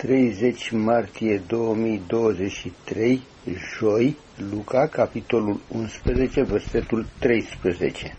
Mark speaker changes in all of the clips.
Speaker 1: 30 martie 2023, joi, Luca, capitolul 11, versetul 13.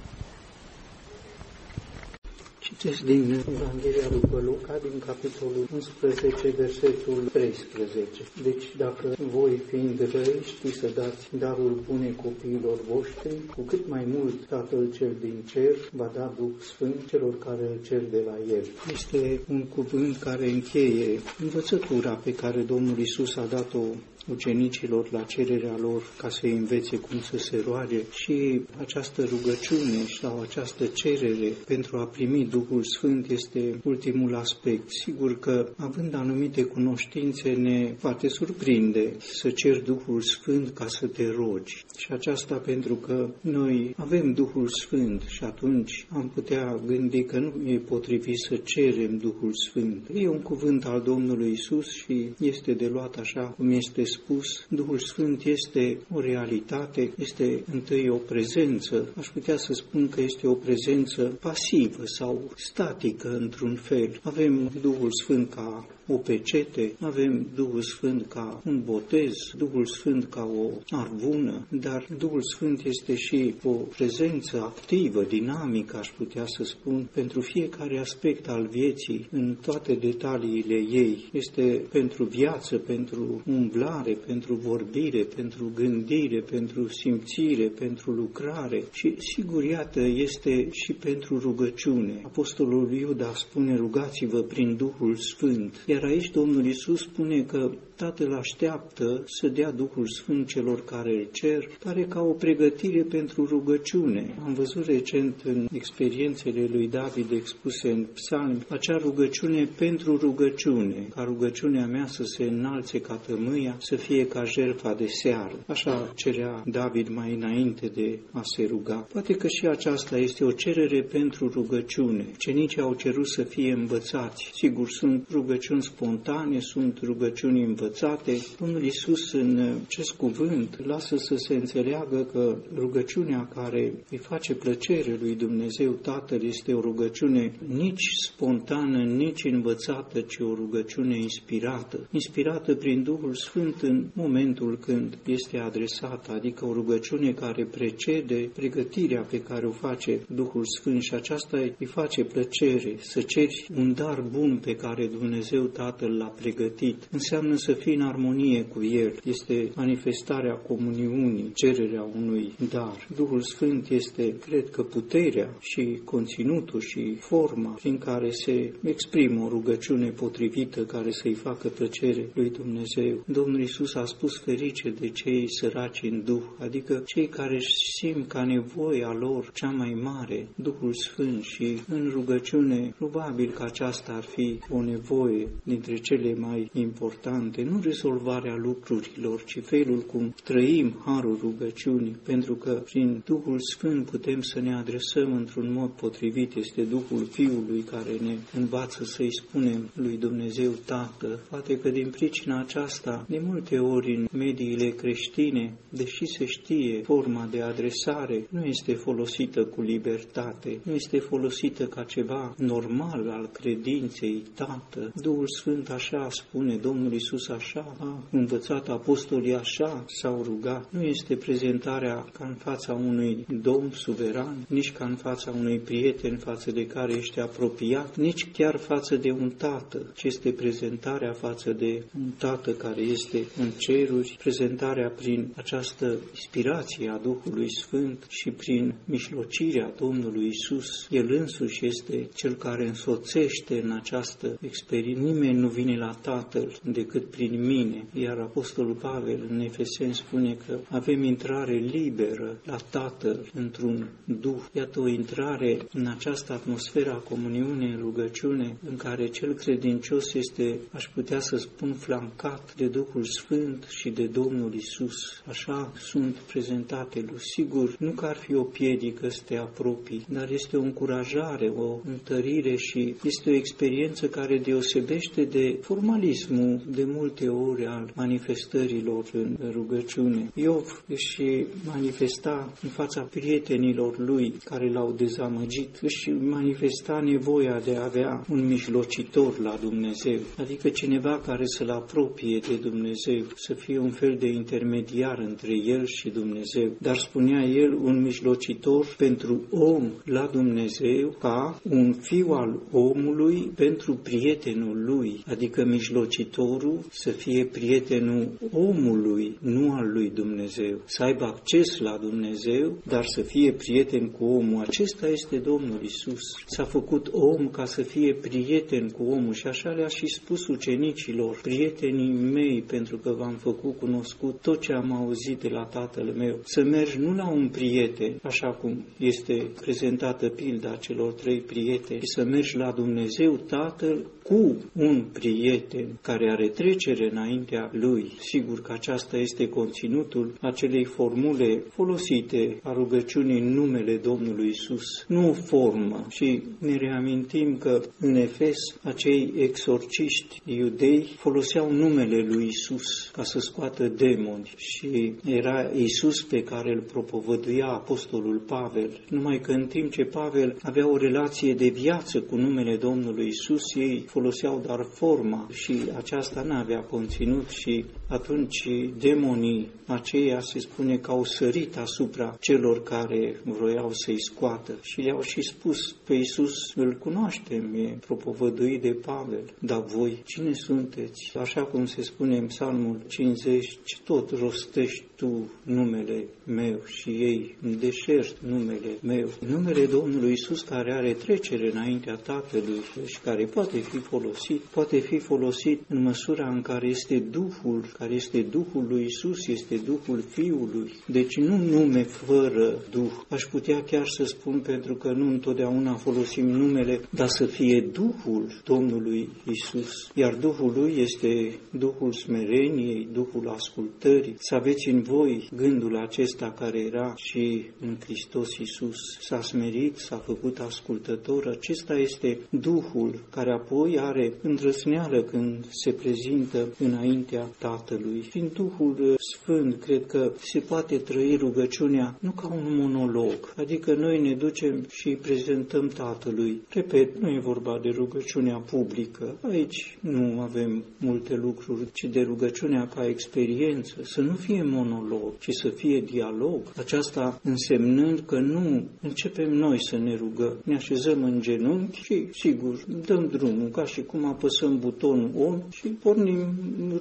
Speaker 2: Citesc din Evanghelia după Luca, din capitolul 11, versetul 13. Deci, dacă voi, fiind răi, știți să dați darul bune copiilor voștri, cu cât mai mult Tatăl cel din cer va da Duh Sfânt celor care îl cer de la El. Este un cuvânt care încheie învățătura pe care Domnul Isus a dat-o ucenicilor la cererea lor ca să învețe cum să se roage și această rugăciune sau această cerere pentru a primi Duhul Sfânt este ultimul aspect. Sigur că având anumite cunoștințe ne poate surprinde să cer Duhul Sfânt ca să te rogi. Și aceasta pentru că noi avem Duhul Sfânt și atunci am putea gândi că nu e potrivit să cerem Duhul Sfânt. E un cuvânt al Domnului Isus și este de luat așa cum este spus, Duhul Sfânt este o realitate, este întâi o prezență, aș putea să spun că este o prezență pasivă sau statică într-un fel. Avem Duhul Sfânt ca o pecete, avem Duhul Sfânt ca un botez, Duhul Sfânt ca o arvună, dar Duhul Sfânt este și o prezență activă, dinamică, aș putea să spun, pentru fiecare aspect al vieții, în toate detaliile ei. Este pentru viață, pentru umblare, pentru vorbire, pentru gândire, pentru simțire, pentru lucrare și, sigur, iată, este și pentru rugăciune. Apostolul Iuda spune, rugați-vă prin Duhul Sfânt, iar aici Domnul Isus spune că Tatăl așteaptă să dea Duhul Sfânt celor care îl cer, care ca o pregătire pentru rugăciune. Am văzut recent în experiențele lui David expuse în psalm acea rugăciune pentru rugăciune, ca rugăciunea mea să se înalțe ca tămâia, să fie ca jertfa de seară. Așa cerea David mai înainte de a se ruga. Poate că și aceasta este o cerere pentru rugăciune. Cenicii au cerut să fie învățați. Sigur, sunt rugăciuni spontane, sunt rugăciuni învățate, învățate, Domnul Iisus în acest cuvânt lasă să se înțeleagă că rugăciunea care îi face plăcere lui Dumnezeu Tatăl este o rugăciune nici spontană, nici învățată, ci o rugăciune inspirată, inspirată prin Duhul Sfânt în momentul când este adresată, adică o rugăciune care precede pregătirea pe care o face Duhul Sfânt și aceasta îi face plăcere să ceri un dar bun pe care Dumnezeu Tatăl l-a pregătit. Înseamnă să fii în armonie cu El. Este manifestarea comuniunii, cererea unui dar. Duhul Sfânt este, cred că, puterea și conținutul și forma prin care se exprimă o rugăciune potrivită care să-i facă plăcere lui Dumnezeu. Domnul Isus a spus ferice de cei săraci în Duh, adică cei care simt ca nevoia lor cea mai mare, Duhul Sfânt și în rugăciune, probabil că aceasta ar fi o nevoie dintre cele mai importante nu rezolvarea lucrurilor, ci felul cum trăim harul rugăciunii, pentru că prin Duhul Sfânt putem să ne adresăm într-un mod potrivit. Este Duhul Fiului care ne învață să-i spunem lui Dumnezeu Tată. Poate că din pricina aceasta, de multe ori în mediile creștine, deși se știe forma de adresare, nu este folosită cu libertate, nu este folosită ca ceva normal al credinței, Tată. Duhul Sfânt așa spune, Domnul Isus așa a învățat apostolii, așa s-au rugat. Nu este prezentarea ca în fața unui domn suveran, nici ca în fața unui prieten față de care ești apropiat, nici chiar față de un tată, ci este prezentarea față de un tată care este în ceruri, prezentarea prin această inspirație a Duhului Sfânt și prin mișlocirea Domnului Isus. El însuși este cel care însoțește în această experiență. Nimeni nu vine la Tatăl decât prin prin mine. Iar Apostolul Pavel în Efeseni spune că avem intrare liberă la Tatăl într-un Duh. Iată o intrare în această atmosferă a comuniunii în rugăciune în care cel credincios este, aș putea să spun, flancat de Duhul Sfânt și de Domnul Isus. Așa sunt prezentate lui. Sigur, nu că ar fi o piedică să te apropii, dar este o încurajare, o întărire și este o experiență care deosebește vorbește de formalismul de multe ori al manifestărilor în rugăciune. Iov își manifesta în fața prietenilor lui care l-au dezamăgit, își manifesta nevoia de a avea un mijlocitor la Dumnezeu, adică cineva care să-l apropie de Dumnezeu, să fie un fel de intermediar între el și Dumnezeu. Dar spunea el un mijlocitor pentru om la Dumnezeu ca un fiu al omului pentru prietenul lui, adică mijlocitorul să fie prietenul omului, nu al lui Dumnezeu, să aibă acces la Dumnezeu, dar să fie prieten cu omul. Acesta este Domnul Isus. S-a făcut om ca să fie prieten cu omul și așa le-a și spus ucenicilor, prietenii mei, pentru că v-am făcut cunoscut tot ce am auzit de la tatăl meu. Să mergi nu la un prieten, așa cum este prezentată pilda celor trei prieteni, ci să mergi la Dumnezeu Tatăl cu un prieten care are trecere înaintea lui. Sigur că aceasta este conținutul acelei formule folosite a rugăciunii în numele Domnului Isus, nu o formă. Și ne reamintim că în Efes acei exorciști iudei foloseau numele lui Isus ca să scoată demoni și era Isus pe care îl propovăduia apostolul Pavel. Numai că în timp ce Pavel avea o relație de viață cu numele Domnului Isus, ei foloseau doar forma și aceasta nu avea conținut și atunci demonii aceia se spune că au sărit asupra celor care vroiau să-i scoată și le-au și spus pe Iisus îl cunoaștem, e propovăduit de Pavel, dar voi cine sunteți? Așa cum se spune în Psalmul 50, tot rostești tu numele meu și ei deșert numele meu. Numele Domnului Iisus care are trecere înaintea Tatălui și care poate fi folosit, poate fi folosit în măsura în care este Duhul, care este Duhul lui Iisus, este Duhul Fiului. Deci nu nume fără Duh. Aș putea chiar să spun pentru că nu întotdeauna folosim numele, dar să fie Duhul Domnului Isus. Iar Duhul lui este Duhul smereniei, Duhul ascultării. Să aveți în voi gândul acesta care era și în Hristos Isus. S-a smerit, s-a făcut ascultător. Acesta este Duhul care apoi are îndrăsneală când se prezintă înaintea Tatălui. Prin Duhul Sfânt cred că se poate trăi rugăciunea nu ca un monolog, adică noi ne ducem și prezentăm Tatălui. Repet, nu e vorba de rugăciunea publică. Aici nu avem multe lucruri, ci de rugăciunea ca experiență, să nu fie monolog, ci să fie dialog. Aceasta însemnând că nu începem noi să ne rugăm, ne așezăm în genunchi și, sigur, dăm drumul, ca și cum apăsăm butonul om și pornim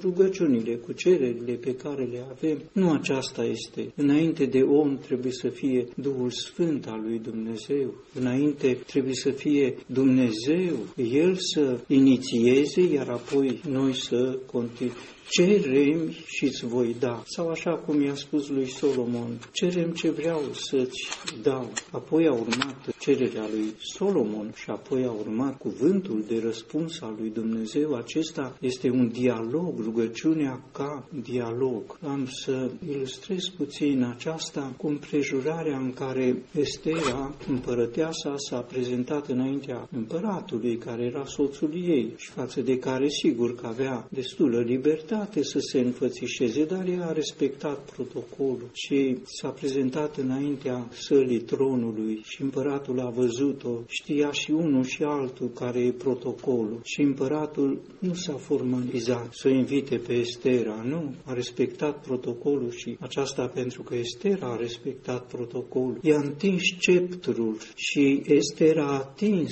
Speaker 2: rugăciunile cu cererile pe care le avem. Nu aceasta este. Înainte de om trebuie să fie Duhul Sfânt al lui Dumnezeu. Înainte trebuie să fie Dumnezeu, El să inițieze, iar apoi noi să continuăm cerem și îți voi da. Sau așa cum i-a spus lui Solomon, cerem ce vreau să-ți dau. Apoi a urmat cererea lui Solomon și apoi a urmat cuvântul de răspuns al lui Dumnezeu. Acesta este un dialog, rugăciunea ca dialog. Am să ilustrez puțin aceasta cu împrejurarea în care Estera, împărăteasa, s-a prezentat înaintea împăratului, care era soțul ei și față de care sigur că avea destulă libertate libertate să se înfățișeze, dar ea a respectat protocolul și s-a prezentat înaintea sălii tronului și împăratul a văzut-o, știa și unul și altul care e protocolul și împăratul nu s-a formalizat să o invite pe Estera, nu, a respectat protocolul și aceasta pentru că Estera a respectat protocolul. I-a întins sceptrul și Estera a atins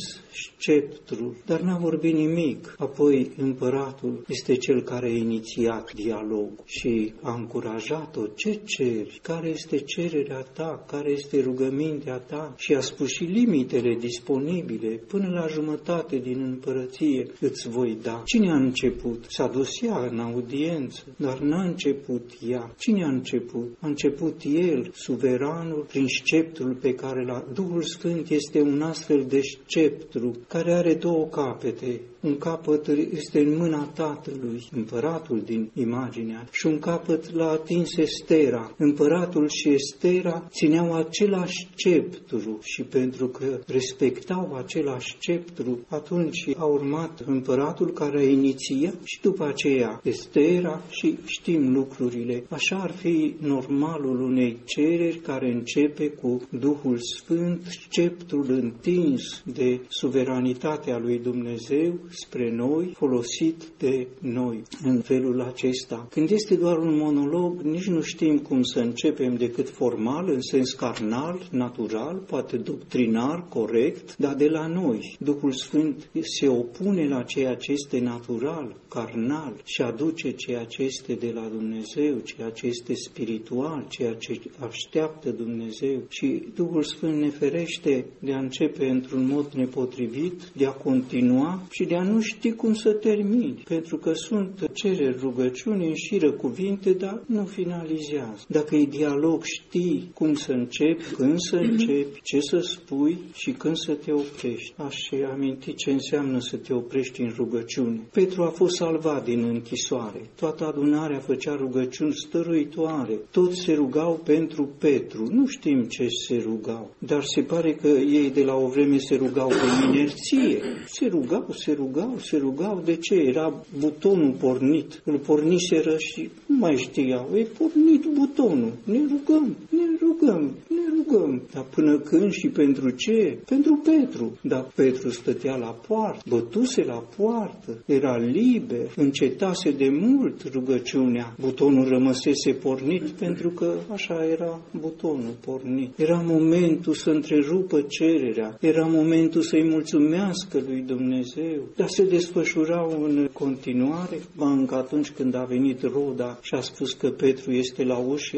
Speaker 2: sceptrul, dar n-a vorbit nimic. Apoi împăratul este cel care a inițiat dialog și a încurajat-o. Ce ceri? Care este cererea ta? Care este rugămintea ta? Și a spus și limitele disponibile. Până la jumătate din împărăție îți voi da. Cine a început? S-a dus ea în audiență, dar n-a început ea. Cine a început? A început el, suveranul, prin sceptrul pe care la Duhul Sfânt este un astfel de sceptru care are două capete. Un capăt este în mâna Tatălui, împăratul împăratul din imaginea și un capăt l-a atins Estera. Împăratul și Estera țineau același sceptru și pentru că respectau același sceptru, atunci a urmat împăratul care a inițiat și după aceea Estera și știm lucrurile. Așa ar fi normalul unei cereri care începe cu Duhul Sfânt, sceptrul întins de suveranitatea lui Dumnezeu spre noi, folosit de noi în felul acesta. Când este doar un monolog, nici nu știm cum să începem decât formal, în sens carnal, natural, poate doctrinar, corect, dar de la noi. Duhul Sfânt se opune la ceea ce este natural, carnal și aduce ceea ce este de la Dumnezeu, ceea ce este spiritual, ceea ce așteaptă Dumnezeu. Și Duhul Sfânt ne ferește de a începe într-un mod nepotrivit, de a continua și de a nu ști cum să termini, pentru că sunt cereri, rugăciuni, înșiră cuvinte, dar nu finalizează. Dacă e dialog, știi cum să începi, când să începi, ce să spui și când să te oprești. Aș aminti ce înseamnă să te oprești în rugăciune. Petru a fost salvat din închisoare. Toată adunarea făcea rugăciuni stăruitoare. Toți se rugau pentru Petru. Nu știm ce se rugau, dar se pare că ei de la o vreme se rugau pe inerție. Se rugau, se rugau, se rugau. De ce? Era butonul pornit. Îl porniseră și nu mai știau. E pornit butonul. Ne rugăm, ne rugăm, ne rugăm. Dar până când și pentru ce? Pentru Petru. Dar Petru stătea la poartă, bătuse la poartă, era liber, încetase de mult rugăciunea. Butonul rămăsese pornit pentru că așa era butonul pornit. Era momentul să întrerupă cererea, era momentul să-i mulțumească lui Dumnezeu, dar se desfășurau în continuare. Ba încă atunci când a venit Roda și a spus că Petru este la ușă,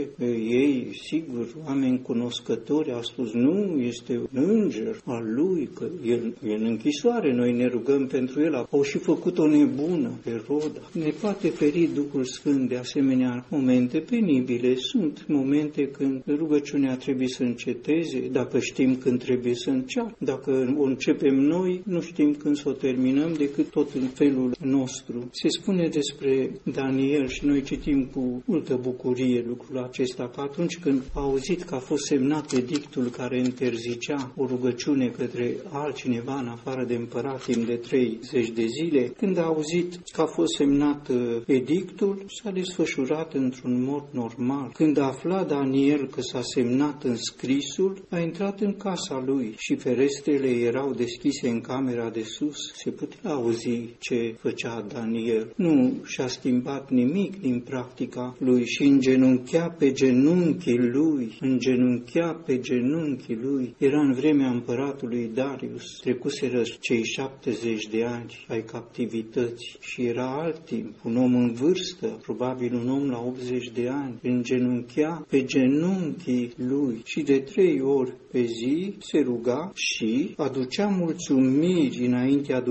Speaker 2: ei, sigur, oameni cunoscători, au spus nu, este un înger al lui, că el e în închisoare, noi ne rugăm pentru el. Au și făcut o nebună pe Roda. Ne poate feri Duhul Sfânt de asemenea momente penibile. Sunt momente când rugăciunea trebuie să înceteze, dacă știm când trebuie să înceapă. Dacă o începem noi, nu știm când să o terminăm decât tot în felul nostru. Se spune despre Daniel și noi citim cu multă bucurie lucrul acesta, că atunci când a auzit că a fost semnat edictul care interzicea o rugăciune către altcineva în afară de împărat timp de 30 de zile, când a auzit că a fost semnat uh, edictul, s-a desfășurat într-un mod normal. Când a aflat Daniel că s-a semnat în scrisul, a intrat în casa lui și ferestrele erau deschise în camera de sus. Se putea auzi ce făcea Daniel. Nu și-a schimbat nimic din practica lui și îngenunchea pe genunchii lui, îngenunchea pe genunchii lui. Era în vremea împăratului Darius, trecuseră cei 70 de ani ai captivității și era alt timp, un om în vârstă, probabil un om la 80 de ani, îngenunchea pe genunchii lui și de trei ori pe zi se ruga și aducea mulțumiri înaintea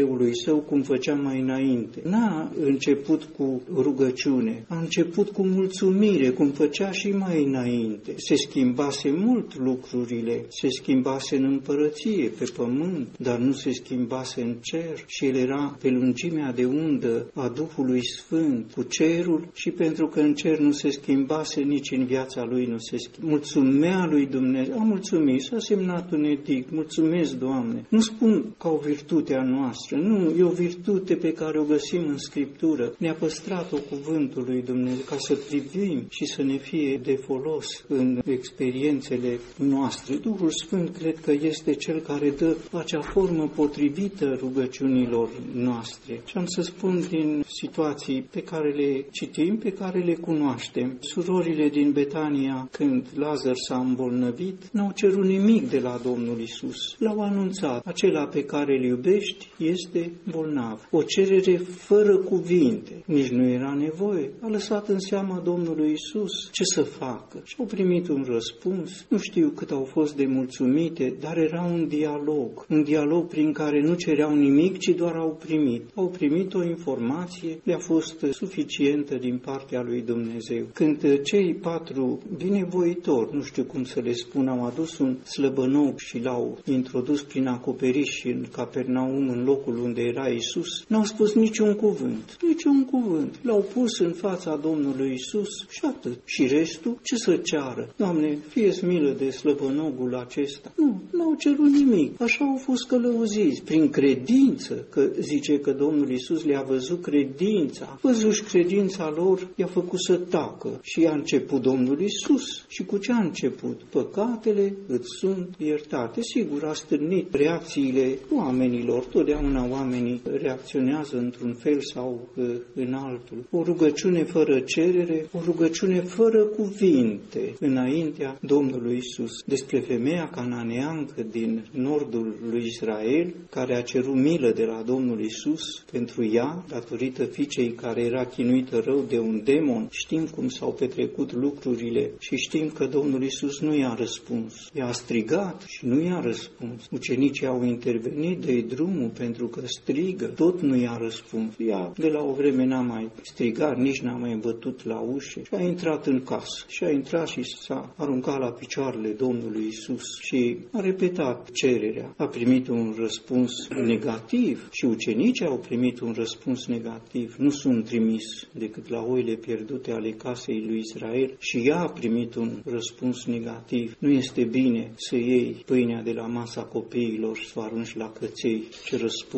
Speaker 2: Dumnezeului său cum făcea mai înainte. N-a început cu rugăciune, a început cu mulțumire, cum făcea și mai înainte. Se schimbase mult lucrurile, se schimbase în împărăție, pe pământ, dar nu se schimbase în cer și el era pe lungimea de undă a Duhului Sfânt cu cerul și pentru că în cer nu se schimbase, nici în viața lui nu se schimbase. Mulțumea lui Dumnezeu, a mulțumit, s-a semnat un edict, mulțumesc, Doamne. Nu spun ca o virtute a noastră, nu, e o virtute pe care o găsim în Scriptură. Ne-a păstrat-o cuvântul lui Dumnezeu ca să privim și să ne fie de folos în experiențele noastre. Duhul Sfânt cred că este cel care dă acea formă potrivită rugăciunilor noastre. Și am să spun din situații pe care le citim, pe care le cunoaștem. Surorile din Betania, când Lazar s-a îmbolnăvit, n-au cerut nimic de la Domnul Isus. L-au anunțat. Acela pe care îl iubești este bolnav. O cerere fără cuvinte. Nici nu era nevoie. A lăsat în seama Domnului Isus ce să facă. Și au primit un răspuns. Nu știu cât au fost de mulțumite, dar era un dialog. Un dialog prin care nu cereau nimic, ci doar au primit. Au primit o informație, le-a fost suficientă din partea lui Dumnezeu. Când cei patru binevoitori, nu știu cum să le spun, au adus un slăbănou și l-au introdus prin acoperiș în Capernaum, în locul unde era Isus, n-au spus niciun cuvânt, niciun un cuvânt. L-au pus în fața Domnului Isus și atât. Și restul, ce să ceară? Doamne, fie milă de slăbănogul acesta. Nu, n-au cerut nimic. Așa au fost călăuziți, prin credință, că zice că Domnul Isus le-a văzut credința. Văzuși credința lor, i-a făcut să tacă. Și a început Domnul Isus. Și cu ce a început? Păcatele îți sunt iertate. Sigur, a stârnit reacțiile oamenilor. Totdeauna oamenii reacționează într-un fel sau uh, în altul. O rugăciune fără cerere, o rugăciune fără cuvinte înaintea Domnului Isus. Despre femeia cananeancă din nordul lui Israel, care a cerut milă de la Domnul Isus pentru ea, datorită fiicei care era chinuită rău de un demon. Știm cum s-au petrecut lucrurile și știm că Domnul Isus nu i-a răspuns. I-a strigat și nu i-a răspuns. Ucenicii au intervenit de drumul pentru că strigă, tot nu i-a răspuns. Ea de la o vreme n-a mai strigat, nici n-a mai bătut la ușă și a intrat în casă. Și a intrat și s-a aruncat la picioarele Domnului Isus și a repetat cererea. A primit un răspuns negativ și ucenicii au primit un răspuns negativ. Nu sunt trimis decât la oile pierdute ale casei lui Israel și ea a primit un răspuns negativ. Nu este bine să iei pâinea de la masa copiilor și să o arunci la căței. Ce răspuns,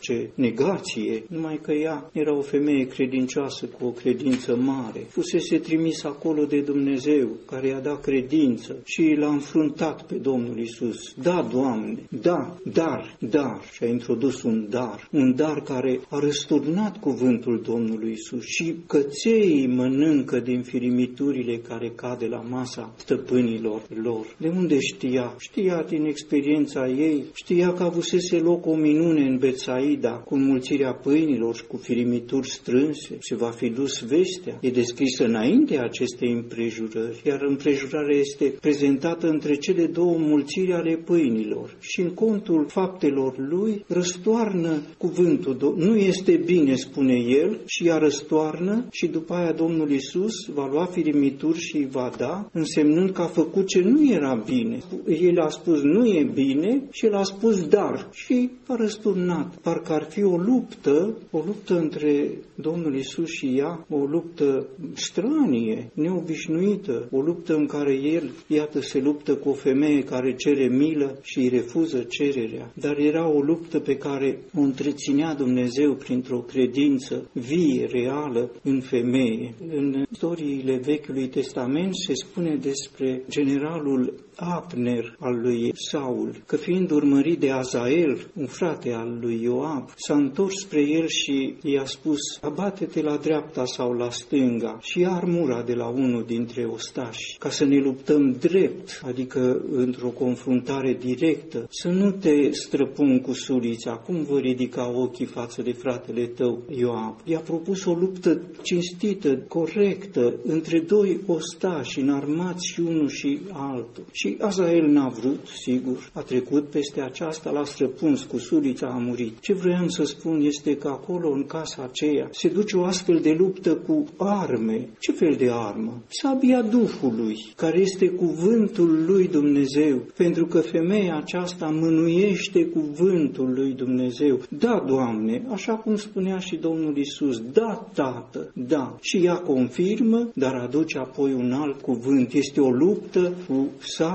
Speaker 2: ce negație, numai că ea era o femeie credincioasă cu o credință mare. Fusese trimis acolo de Dumnezeu, care i-a dat credință și l-a înfruntat pe Domnul Isus. Da, Doamne, da, dar, dar, și a introdus un dar, un dar care a răsturnat cuvântul Domnului Isus și căței mănâncă din firimiturile care cade la masa stăpânilor lor. De unde știa? Știa din experiența ei, știa că avusese loc o minune în Betsaida cu înmulțirea pâinilor și cu firimituri strânse și va fi dus vestea. E descrisă înainte acestei împrejurări, iar împrejurarea este prezentată între cele două mulțiri ale pâinilor și în contul faptelor lui răstoarnă cuvântul. Nu este bine, spune el, și ea răstoarnă și după aia Domnul Isus va lua firimituri și îi va da, însemnând că a făcut ce nu era bine. El a spus nu e bine și el a spus dar și a răsturnat. Parcă ar fi o luptă, o luptă între Domnul Isus și ea, o luptă stranie, neobișnuită, o luptă în care el, iată, se luptă cu o femeie care cere milă și îi refuză cererea. Dar era o luptă pe care o întreținea Dumnezeu printr-o credință vie, reală în femeie. În istoriile Vechiului Testament se spune despre generalul Abner al lui Saul, că fiind urmărit de Azael, un frate al lui Ioab, s-a întors spre el și i-a spus, abate-te la dreapta sau la stânga și ia armura de la unul dintre ostași, ca să ne luptăm drept, adică într-o confruntare directă, să nu te străpun cu sulița, cum vă ridica ochii față de fratele tău Ioab. I-a propus o luptă cinstită, corectă, între doi ostași înarmați și unul și altul. Și Azael n-a vrut, sigur, a trecut peste aceasta, l-a străpuns cu sulița, a murit. Ce vreau să spun este că acolo, în casa aceea, se duce o astfel de luptă cu arme. Ce fel de armă? Sabia Duhului, care este cuvântul lui Dumnezeu, pentru că femeia aceasta mânuiește cuvântul lui Dumnezeu. Da, Doamne, așa cum spunea și Domnul Isus, da, Tată, da. Și ea confirmă, dar aduce apoi un alt cuvânt. Este o luptă cu sabia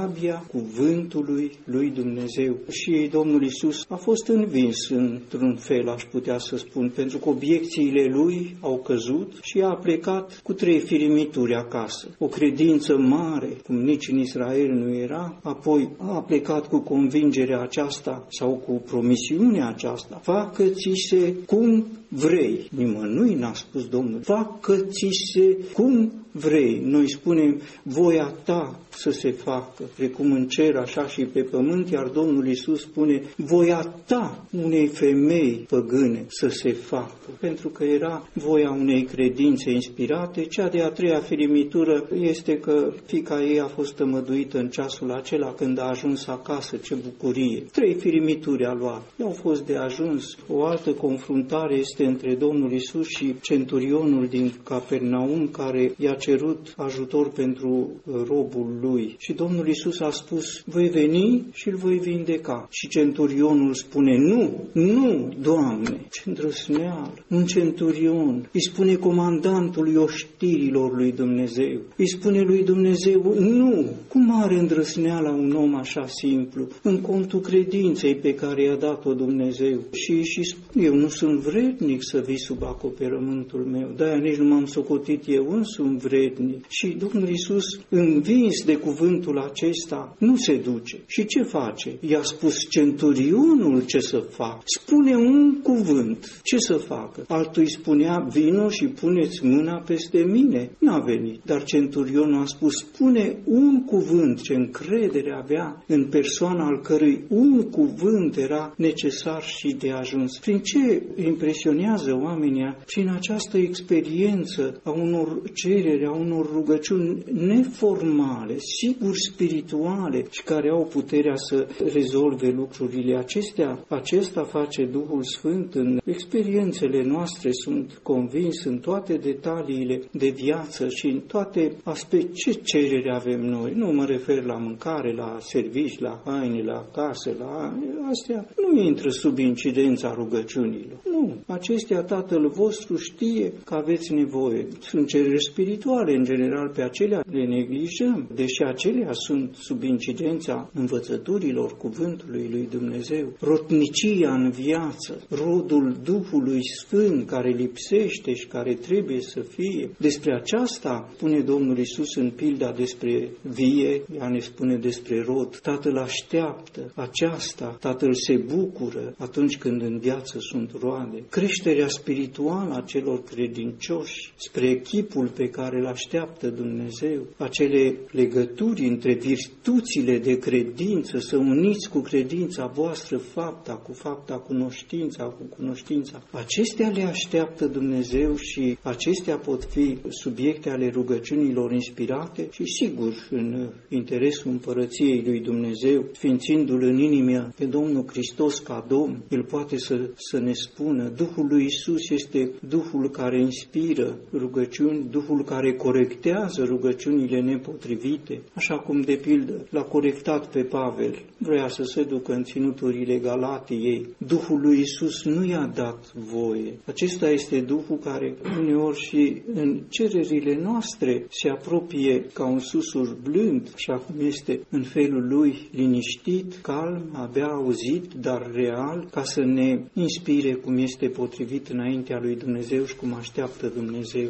Speaker 2: cuvântului lui Dumnezeu. Și Domnul Isus a fost învins într-un fel, aș putea să spun, pentru că obiecțiile lui au căzut și a plecat cu trei firimituri acasă. O credință mare, cum nici în Israel nu era, apoi a plecat cu convingerea aceasta sau cu promisiunea aceasta. Facă-ți se cum vrei. Nimănui n-a spus Domnul. Facă-ți se cum vrei. Noi spunem voia ta să se facă, precum în cer, așa și pe pământ, iar Domnul Isus spune voia ta unei femei păgâne să se facă, pentru că era voia unei credințe inspirate. Cea de a treia firimitură este că fica ei a fost tămăduită în ceasul acela când a ajuns acasă, ce bucurie. Trei firimituri a luat. Au fost de ajuns. O altă confruntare este între Domnul Isus și centurionul din Capernaum, care i-a cerut ajutor pentru robul lui și Domnul Isus a spus, voi veni și îl voi vindeca. Și centurionul spune, nu, nu, Doamne, ce îndrăsneală, un centurion, îi spune comandantului oștirilor lui Dumnezeu, îi spune lui Dumnezeu, nu, cum are îndrăsneala un om așa simplu, în contul credinței pe care i-a dat-o Dumnezeu. Și și spune, eu nu sunt vrednic să vii sub acoperământul meu, de-aia nici nu m-am socotit eu însumi vrednic. Și Domnul Iisus, învins de cuvântul acesta, nu se duce. Și ce face? I-a spus centurionul ce să fac. Spune un cuvânt. Ce să facă? Altul îi spunea, vino și puneți mâna peste mine. N-a venit. Dar centurionul a spus, spune un cuvânt ce încredere avea în persoana al cărui un cuvânt era necesar și de ajuns. Prin ce impresionează oamenii? Prin această experiență a unor cereri, a unor rugăciuni neformale, sigur spirituale și care au puterea să rezolve lucrurile acestea. Acesta face Duhul Sfânt în experiențele noastre, sunt convins în toate detaliile de viață și în toate aspecte. Ce cerere avem noi? Nu mă refer la mâncare, la servici, la haine, la case, la astea. Nu intră sub incidența rugăciunilor. Nu. Acestea Tatăl vostru știe că aveți nevoie. Sunt cereri spirituale, în general, pe acelea le neglijăm, deși acelea sunt sub incidența învățăturilor cuvântului lui Dumnezeu. Rotnicia în viață, rodul Duhului Sfânt care lipsește și care trebuie să fie. Despre aceasta spune Domnul Isus în pilda despre vie, ea ne spune despre rod. Tatăl așteaptă aceasta, Tatăl se bucură atunci când în viață sunt roade. Creșterea spirituală a celor credincioși spre echipul pe care îl așteaptă Dumnezeu, acele legături între virtuțile de credință, să uniți cu credința voastră fapta, cu fapta cunoștința, cu cunoștința. Acestea le așteaptă Dumnezeu și acestea pot fi subiecte ale rugăciunilor inspirate și sigur în interesul împărăției lui Dumnezeu, ființindu-L în inimea pe Domnul Hristos ca Domn, El poate să, să ne spună, Duhul lui Isus este Duhul care inspiră rugăciuni, Duhul care corectează rugăciunile nepotrivite, așa cum de pildă l-a corectat pe Pavel, vrea să se ducă în ținuturile Galatiei. Duhul lui Isus nu i-a dat voie. Acesta este Duhul care uneori și în cererile noastre se apropie ca un susur blând, și acum este în felul lui liniștit, calm, abia auzit, dar real, ca să ne inspire cum este potrivit înaintea lui Dumnezeu și cum așteaptă Dumnezeu.